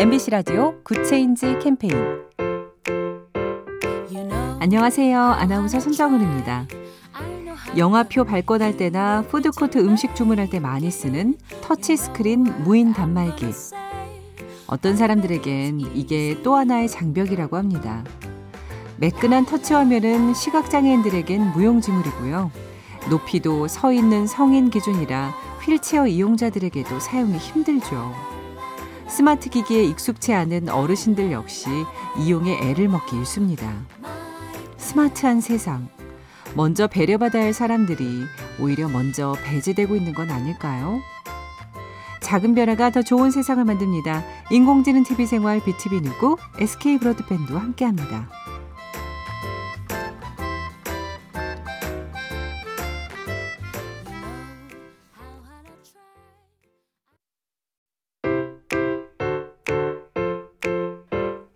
MBC 라디오 Good Change 캠페인 안녕하세요. 아나운서 손정은입니다. 영화표 발권할 때나 푸드코트 음식 주문할 때 많이 쓰는 터치스크린 무인 단말기. 어떤 사람들에겐 이게 또 하나의 장벽이라고 합니다. 매끈한 터치 화면은 시각장애인들에겐 무용지물이고요. 높이도 서 있는 성인 기준이라 휠체어 이용자들에게도 사용이 힘들죠. 스마트 기기에 익숙치 않은 어르신들 역시 이용에 애를 먹기 일쑤입니다. 스마트한 세상. 먼저 배려받아야 할 사람들이 오히려 먼저 배제되고 있는 건 아닐까요? 작은 변화가 더 좋은 세상을 만듭니다. 인공지능 TV 생활 BTV 누구 SK 브로드밴드와 함께합니다.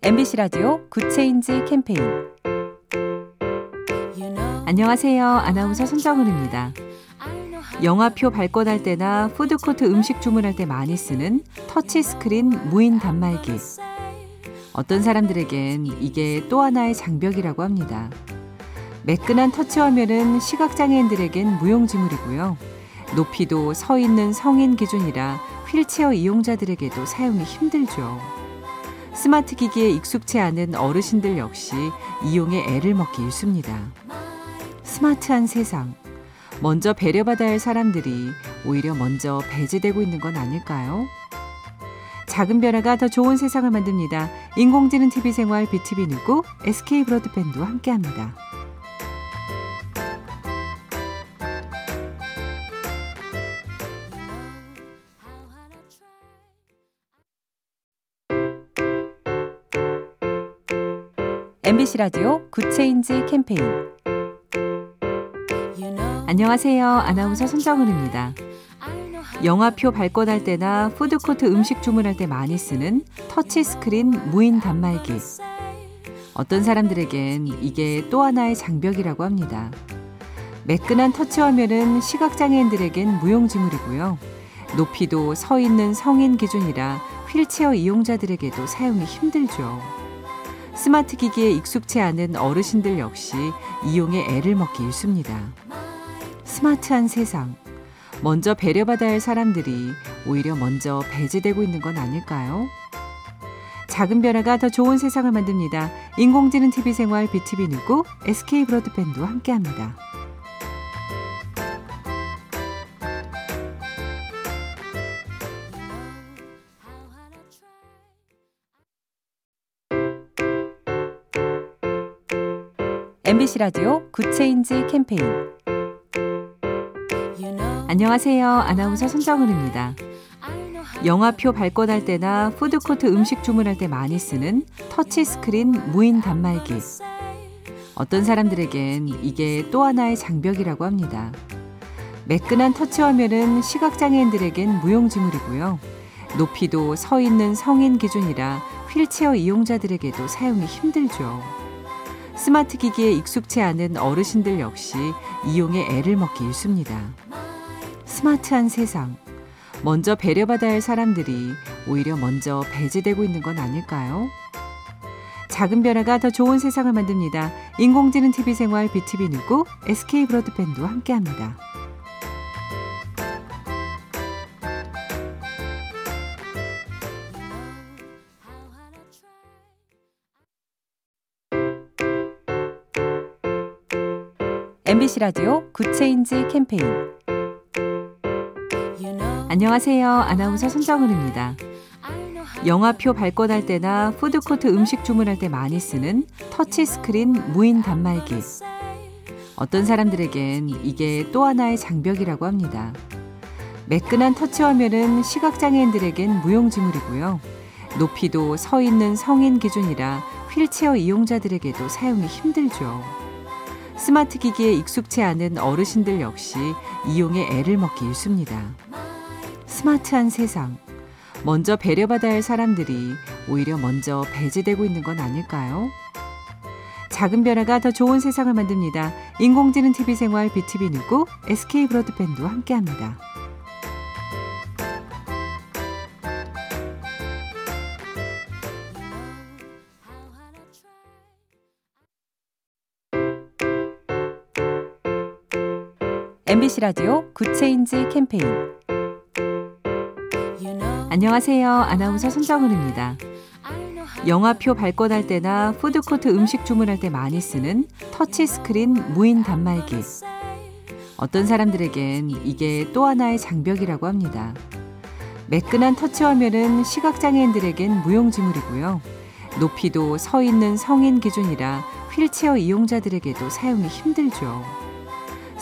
MBC 라디오 Good Change 캠페인 안녕하세요. 아나운서 손정은입니다. 영화표 발권할 때나 푸드코트 음식 주문할 때 많이 쓰는 터치스크린 무인 단말기. 어떤 사람들에겐 이게 또 하나의 장벽이라고 합니다. 매끈한 터치 화면은 시각장애인들에겐 무용지물이고요. 높이도 서 있는 성인 기준이라 휠체어 이용자들에게도 사용이 힘들죠. 스마트 기기에 익숙치 않은 어르신들 역시 이용에 애를 먹기 일쑤입니다. 스마트한 세상. 먼저 배려받아야 할 사람들이 오히려 먼저 배제되고 있는 건 아닐까요? 작은 변화가 더 좋은 세상을 만듭니다. 인공지능 TV 생활 BTV 누구 SK 브로드밴드와 함께합니다. MBC 라디오 Good Change 캠페인 안녕하세요. 아나운서 손정은입니다. 영화표 발권할 때나 푸드코트 음식 주문할 때 많이 쓰는 터치스크린 무인 단말기. 어떤 사람들에겐 이게 또 하나의 장벽이라고 합니다. 매끈한 터치 화면은 시각장애인들에겐 무용지물이고요. 높이도 서 있는 성인 기준이라 휠체어 이용자들에게도 사용이 힘들죠. 스마트 기기에 익숙치 않은 어르신들 역시 이용에 애를 먹기 일쑤입니다. 스마트한 세상. 먼저 배려받아야 할 사람들이 오히려 먼저 배제되고 있는 건 아닐까요? 작은 변화가 더 좋은 세상을 만듭니다. 인공지능 TV 생활 BTV 누구 SK 브로드밴드와 함께합니다. MBC 라디오 Good Change 캠페인 안녕하세요. 아나운서 손정은입니다. 영화표 발권할 때나 푸드코트 음식 주문할 때 많이 쓰는 터치스크린 무인 단말기. 어떤 사람들에겐 이게 또 하나의 장벽이라고 합니다. 매끈한 터치 화면은 시각장애인들에겐 무용지물이고요. 높이도 서 있는 성인 기준이라 휠체어 이용자들에게도 사용이 힘들죠. 스마트 기기에 익숙치 않은 어르신들 역시 이용에 애를 먹기 일쑤입니다. 스마트한 세상. 먼저 배려받아야 할 사람들이 오히려 먼저 배제되고 있는 건 아닐까요? 작은 변화가 더 좋은 세상을 만듭니다. 인공지능 TV 생활 BTV 누구 SK 브로드밴드와 함께합니다. MBC 라디오 Good Change 캠페인 안녕하세요. 아나운서 손정은입니다. 영화표 발권할 때나 푸드코트 음식 주문할 때 많이 쓰는 터치스크린 무인 단말기. 어떤 사람들에겐 이게 또 하나의 장벽이라고 합니다. 매끈한 터치 화면은 시각장애인들에겐 무용지물이고요. 높이도 서 있는 성인 기준이라 휠체어 이용자들에게도 사용이 힘들죠. 스마트 기기에 익숙치 않은 어르신들 역시 이용에 애를 먹기 일쑤입니다. 스마트한 세상. 먼저 배려받아야 할 사람들이 오히려 먼저 배제되고 있는 건 아닐까요? 작은 변화가 더 좋은 세상을 만듭니다. 인공지능 TV 생활 BTV 누구 SK 브로드밴드와 함께합니다. MBC 라디오 Good Change 캠페인 안녕하세요. 아나운서 손정은입니다. 영화표 발권할 때나 푸드코트 음식 주문할 때 많이 쓰는 터치스크린 무인 단말기. 어떤 사람들에겐 이게 또 하나의 장벽이라고 합니다. 매끈한 터치 화면은 시각장애인들에겐 무용지물이고요. 높이도 서 있는 성인 기준이라 휠체어 이용자들에게도 사용이 힘들죠.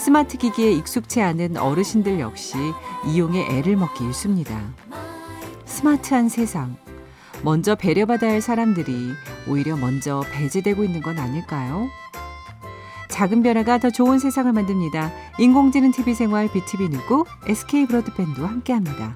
스마트 기기에 익숙치 않은 어르신들 역시 이용에 애를 먹기 일쑤입니다. 스마트한 세상. 먼저 배려받아야 할 사람들이 오히려 먼저 배제되고 있는 건 아닐까요? 작은 변화가 더 좋은 세상을 만듭니다. 인공지능 TV 생활 BTV 누구 SK 브로드밴드와 함께합니다.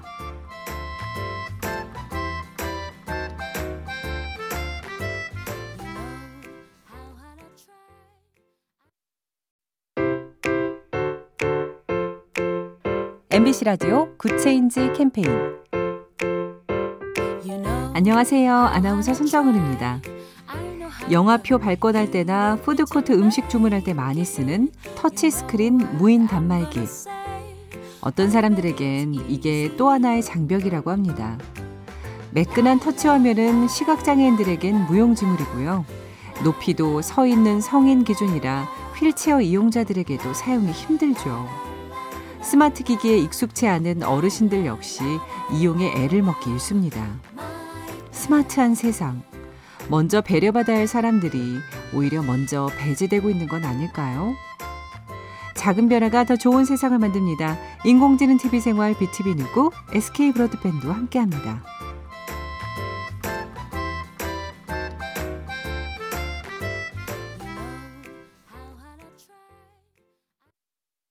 MBC 라디오 Good Change 캠페인 안녕하세요. 아나운서 손정은입니다. 영화표 발권할 때나 푸드코트 음식 주문할 때 많이 쓰는 터치스크린 무인 단말기. 어떤 사람들에겐 이게 또 하나의 장벽이라고 합니다. 매끈한 터치 화면은 시각장애인들에겐 무용지물이고요. 높이도 서 있는 성인 기준이라 휠체어 이용자들에게도 사용이 힘들죠. 스마트 기기에 익숙치 않은 어르신들 역시 이용에 애를 먹기 일쑤입니다. 스마트한 세상. 먼저 배려받아야 할 사람들이 오히려 먼저 배제되고 있는 건 아닐까요? 작은 변화가 더 좋은 세상을 만듭니다. 인공지능 TV 생활 BTV 누구 SK 브로드밴드와 함께합니다.